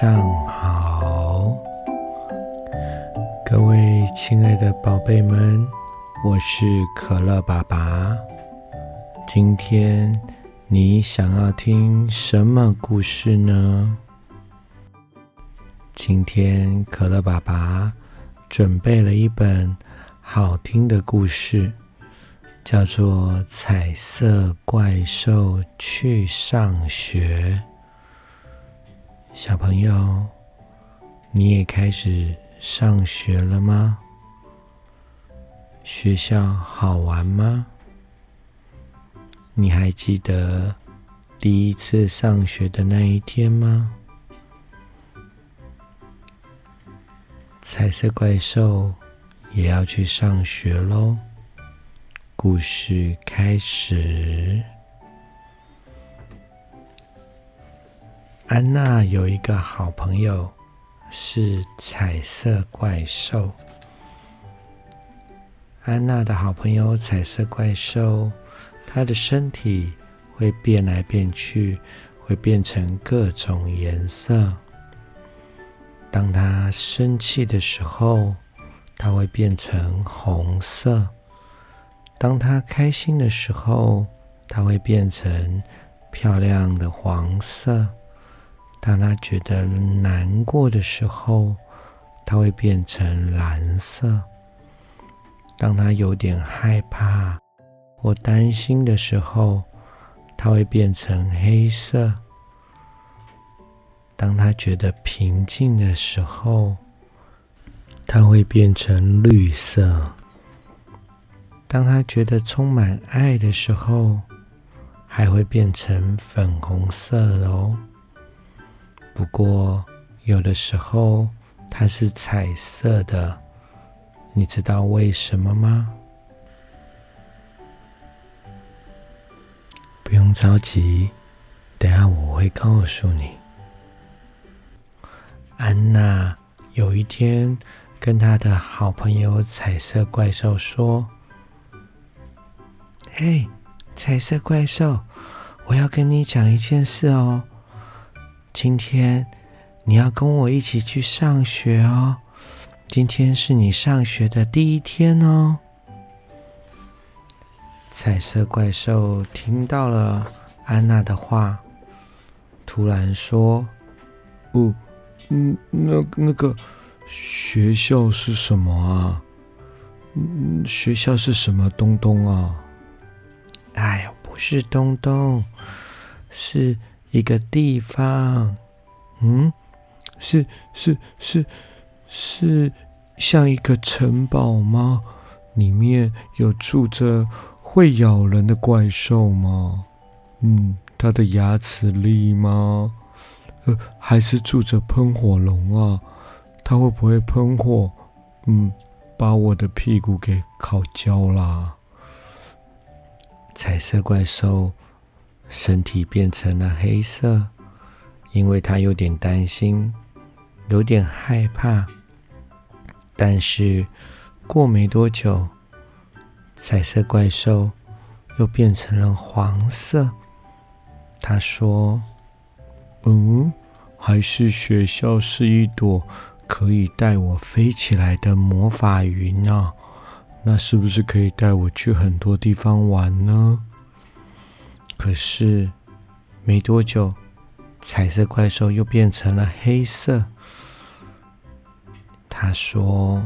上好，各位亲爱的宝贝们，我是可乐爸爸。今天你想要听什么故事呢？今天可乐爸爸准备了一本好听的故事，叫做《彩色怪兽去上学》。小朋友，你也开始上学了吗？学校好玩吗？你还记得第一次上学的那一天吗？彩色怪兽也要去上学喽！故事开始。安娜有一个好朋友，是彩色怪兽。安娜的好朋友彩色怪兽，它的身体会变来变去，会变成各种颜色。当它生气的时候，它会变成红色；当它开心的时候，它会变成漂亮的黄色。当他觉得难过的时候，他会变成蓝色；当他有点害怕或担心的时候，他会变成黑色；当他觉得平静的时候，他会变成绿色；当他觉得充满爱的时候，还会变成粉红色哦。不过，有的时候它是彩色的，你知道为什么吗？不用着急，等下我会告诉你。安娜有一天跟她的好朋友彩色怪兽说：“嘿，彩色怪兽，我要跟你讲一件事哦。”今天你要跟我一起去上学哦。今天是你上学的第一天哦。彩色怪兽听到了安娜的话，突然说：“哦，嗯，那那个学校是什么啊？嗯，学校是什么东东啊？”哎呦，不是东东，是。一个地方，嗯，是是是是像一个城堡吗？里面有住着会咬人的怪兽吗？嗯，它的牙齿利吗？呃，还是住着喷火龙啊？它会不会喷火？嗯，把我的屁股给烤焦啦？彩色怪兽。身体变成了黑色，因为他有点担心，有点害怕。但是过没多久，彩色怪兽又变成了黄色。他说：“嗯，还是学校是一朵可以带我飞起来的魔法云啊？那是不是可以带我去很多地方玩呢？”可是，没多久，彩色怪兽又变成了黑色。他说：“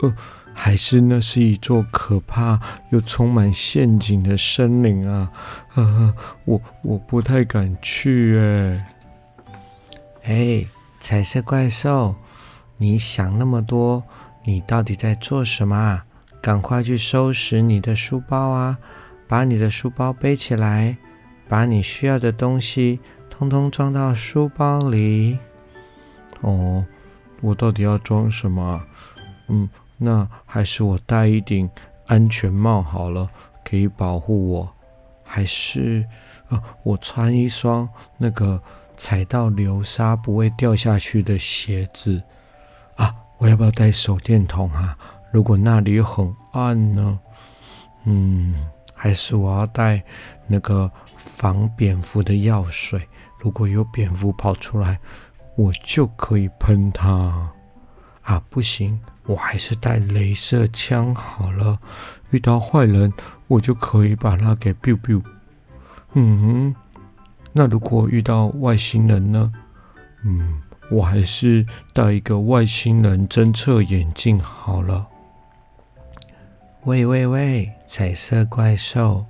呃，还是那是一座可怕又充满陷阱的森林啊！啊，我我不太敢去哎。”哎，彩色怪兽，你想那么多，你到底在做什么啊？赶快去收拾你的书包啊！把你的书包背起来，把你需要的东西通通装到书包里。哦，我到底要装什么？嗯，那还是我戴一顶安全帽好了，可以保护我。还是，呃，我穿一双那个踩到流沙不会掉下去的鞋子。啊，我要不要带手电筒啊？如果那里很暗呢？嗯。还是我要带那个防蝙蝠的药水？如果有蝙蝠跑出来，我就可以喷它。啊，不行，我还是带镭射枪好了。遇到坏人，我就可以把它给 biu biu。嗯哼，那如果遇到外星人呢？嗯，我还是带一个外星人侦测眼镜好了。喂喂喂，彩色怪兽，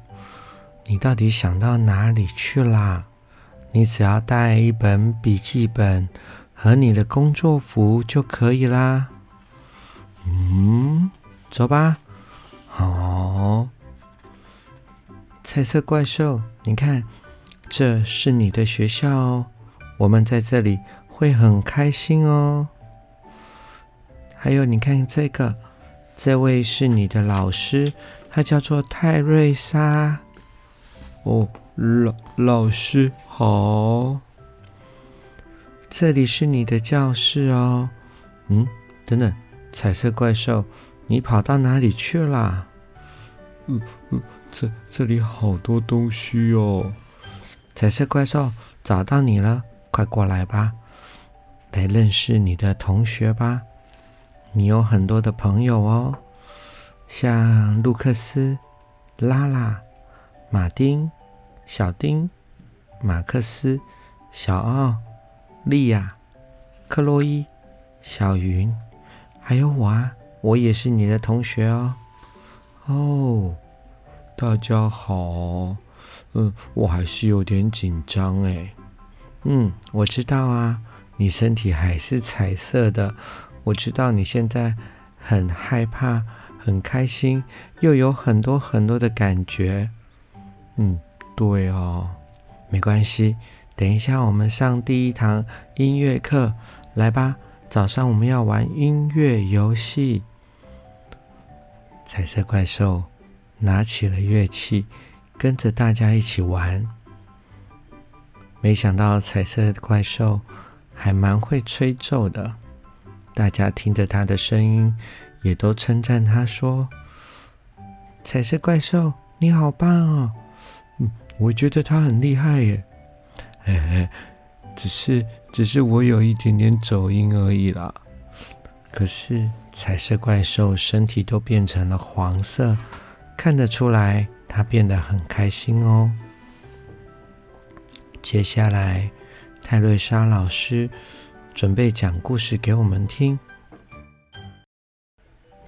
你到底想到哪里去啦？你只要带一本笔记本和你的工作服就可以啦。嗯，走吧。好，彩色怪兽，你看，这是你的学校哦。我们在这里会很开心哦。还有，你看这个。这位是你的老师，他叫做泰瑞莎。哦，老老师好。这里是你的教室哦。嗯，等等，彩色怪兽，你跑到哪里去了？嗯嗯，这这里好多东西哦。彩色怪兽找到你了，快过来吧，来认识你的同学吧。你有很多的朋友哦，像路克斯、拉拉、马丁、小丁、马克思、小奥、莉亚、克洛伊、小云，还有我啊，我也是你的同学哦。哦，大家好。嗯，我还是有点紧张哎。嗯，我知道啊，你身体还是彩色的。我知道你现在很害怕、很开心，又有很多很多的感觉。嗯，对哦，没关系。等一下，我们上第一堂音乐课，来吧。早上我们要玩音乐游戏。彩色怪兽拿起了乐器，跟着大家一起玩。没想到彩色怪兽还蛮会吹奏的。大家听着他的声音，也都称赞他说：“彩色怪兽，你好棒哦！”嗯，我觉得他很厉害耶。嘿嘿，只是只是我有一点点走音而已啦。可是彩色怪兽身体都变成了黄色，看得出来他变得很开心哦。接下来，泰瑞莎老师。准备讲故事给我们听，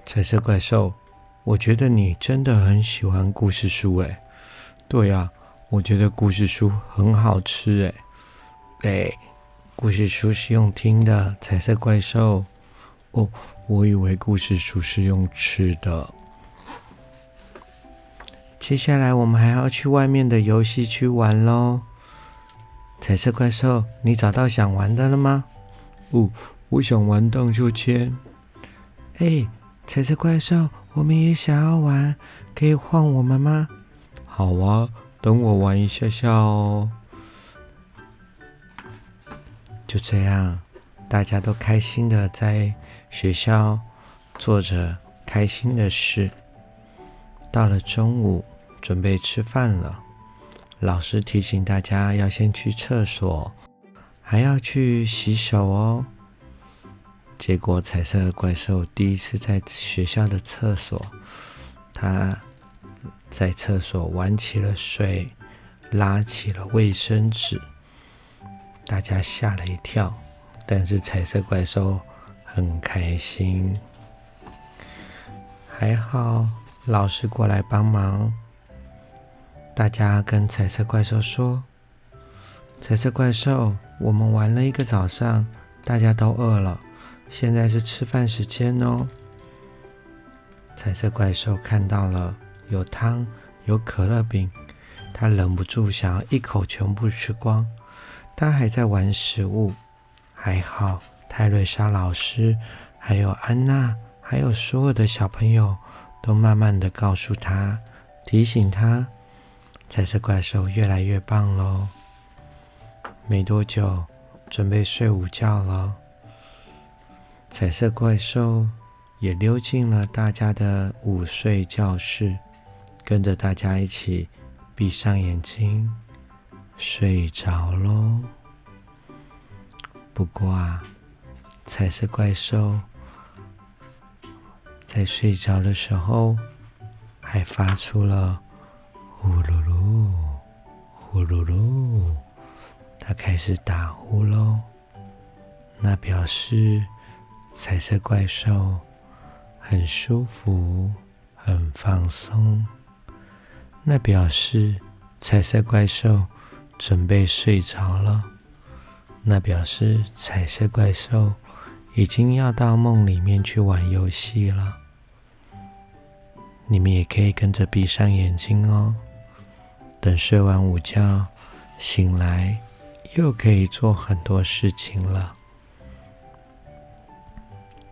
彩色怪兽，我觉得你真的很喜欢故事书诶。对呀，我觉得故事书很好吃诶。对，故事书是用听的，彩色怪兽。哦，我以为故事书是用吃的。接下来我们还要去外面的游戏区玩喽。彩色怪兽，你找到想玩的了吗？哦，我想玩荡秋千。哎，彩色怪兽，我们也想要玩，可以换我们吗？好啊，等我玩一下下哦。就这样，大家都开心的在学校做着开心的事。到了中午，准备吃饭了。老师提醒大家要先去厕所。还要去洗手哦。结果彩色怪兽第一次在学校的厕所，他在厕所玩起了水，拉起了卫生纸，大家吓了一跳。但是彩色怪兽很开心，还好老师过来帮忙。大家跟彩色怪兽说：“彩色怪兽。”我们玩了一个早上，大家都饿了。现在是吃饭时间哦。彩色怪兽看到了有汤有可乐饼，他忍不住想要一口全部吃光。他还在玩食物，还好泰瑞莎老师、还有安娜、还有所有的小朋友都慢慢的告诉他，提醒他，彩色怪兽越来越棒喽。没多久，准备睡午觉了。彩色怪兽也溜进了大家的午睡教室。跟着大家一起闭上眼睛睡着喽。不过啊，彩色怪兽在睡着的时候还发出了呼噜噜、呼噜噜，他开始打呼喽。那表示彩色怪兽很舒服、很放松。那表示彩色怪兽准备睡着了。那表示彩色怪兽已经要到梦里面去玩游戏了。你们也可以跟着闭上眼睛哦。等睡完午觉醒来，又可以做很多事情了。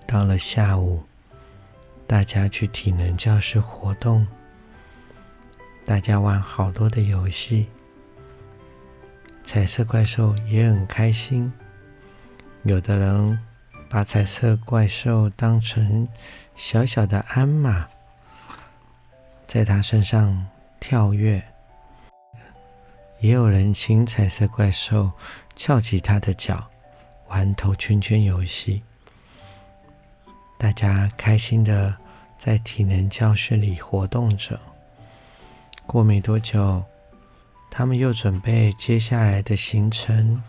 到了下午，大家去体能教室活动。大家玩好多的游戏，彩色怪兽也很开心。有的人把彩色怪兽当成小小的鞍马，在它身上跳跃；也有人请彩色怪兽翘起它的脚，玩头圈圈游戏。大家开心的在体能教室里活动着。过没多久，他们又准备接下来的行程。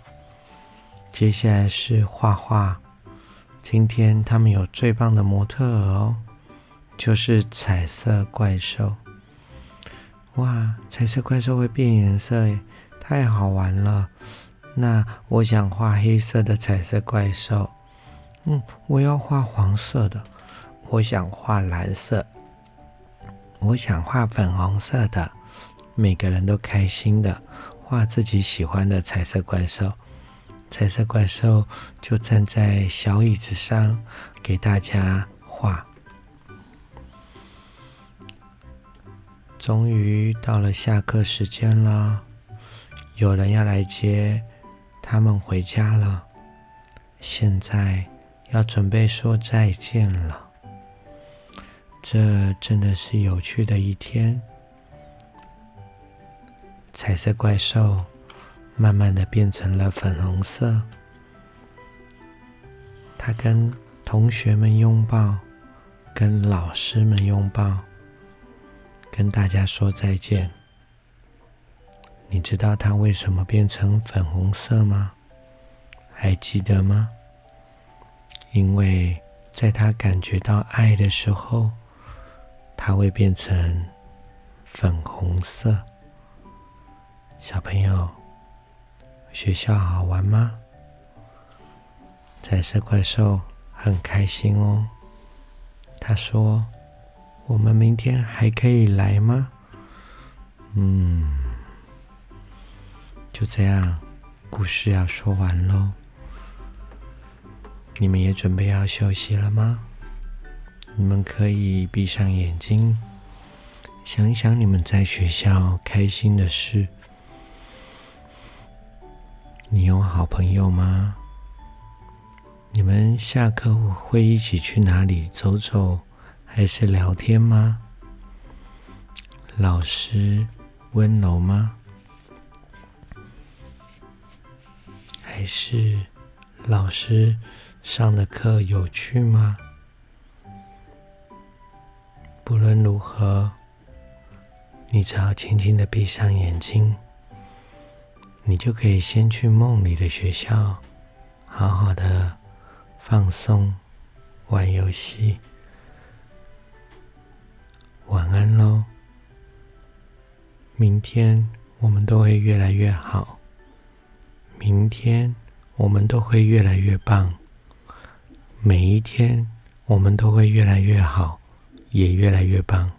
接下来是画画。今天他们有最棒的模特儿哦，就是彩色怪兽。哇，彩色怪兽会变颜色耶，太好玩了！那我想画黑色的彩色怪兽。嗯，我要画黄色的。我想画蓝色。我想画粉红色的，每个人都开心的画自己喜欢的彩色怪兽。彩色怪兽就站在小椅子上给大家终于到了下课时间了，有人要来接他们回家了。现在要准备说再见了。这真的是有趣的一天。彩色怪兽慢慢的变成了粉红色，它跟同学们拥抱，跟老师们拥抱，跟大家说再见。你知道它为什么变成粉红色吗？还记得吗？因为在它感觉到爱的时候。它会变成粉红色。小朋友，学校好玩吗？彩色怪兽很开心哦。他说：“我们明天还可以来吗？”嗯，就这样，故事要说完喽。你们也准备要休息了吗？你们可以闭上眼睛，想一想你们在学校开心的事。你有好朋友吗？你们下课会一起去哪里走走，还是聊天吗？老师温柔吗？还是老师上的课有趣吗？不论如何，你只要轻轻的闭上眼睛，你就可以先去梦里的学校，好好的放松、玩游戏。晚安喽！明天我们都会越来越好，明天我们都会越来越棒，每一天我们都会越来越好。也越来越棒。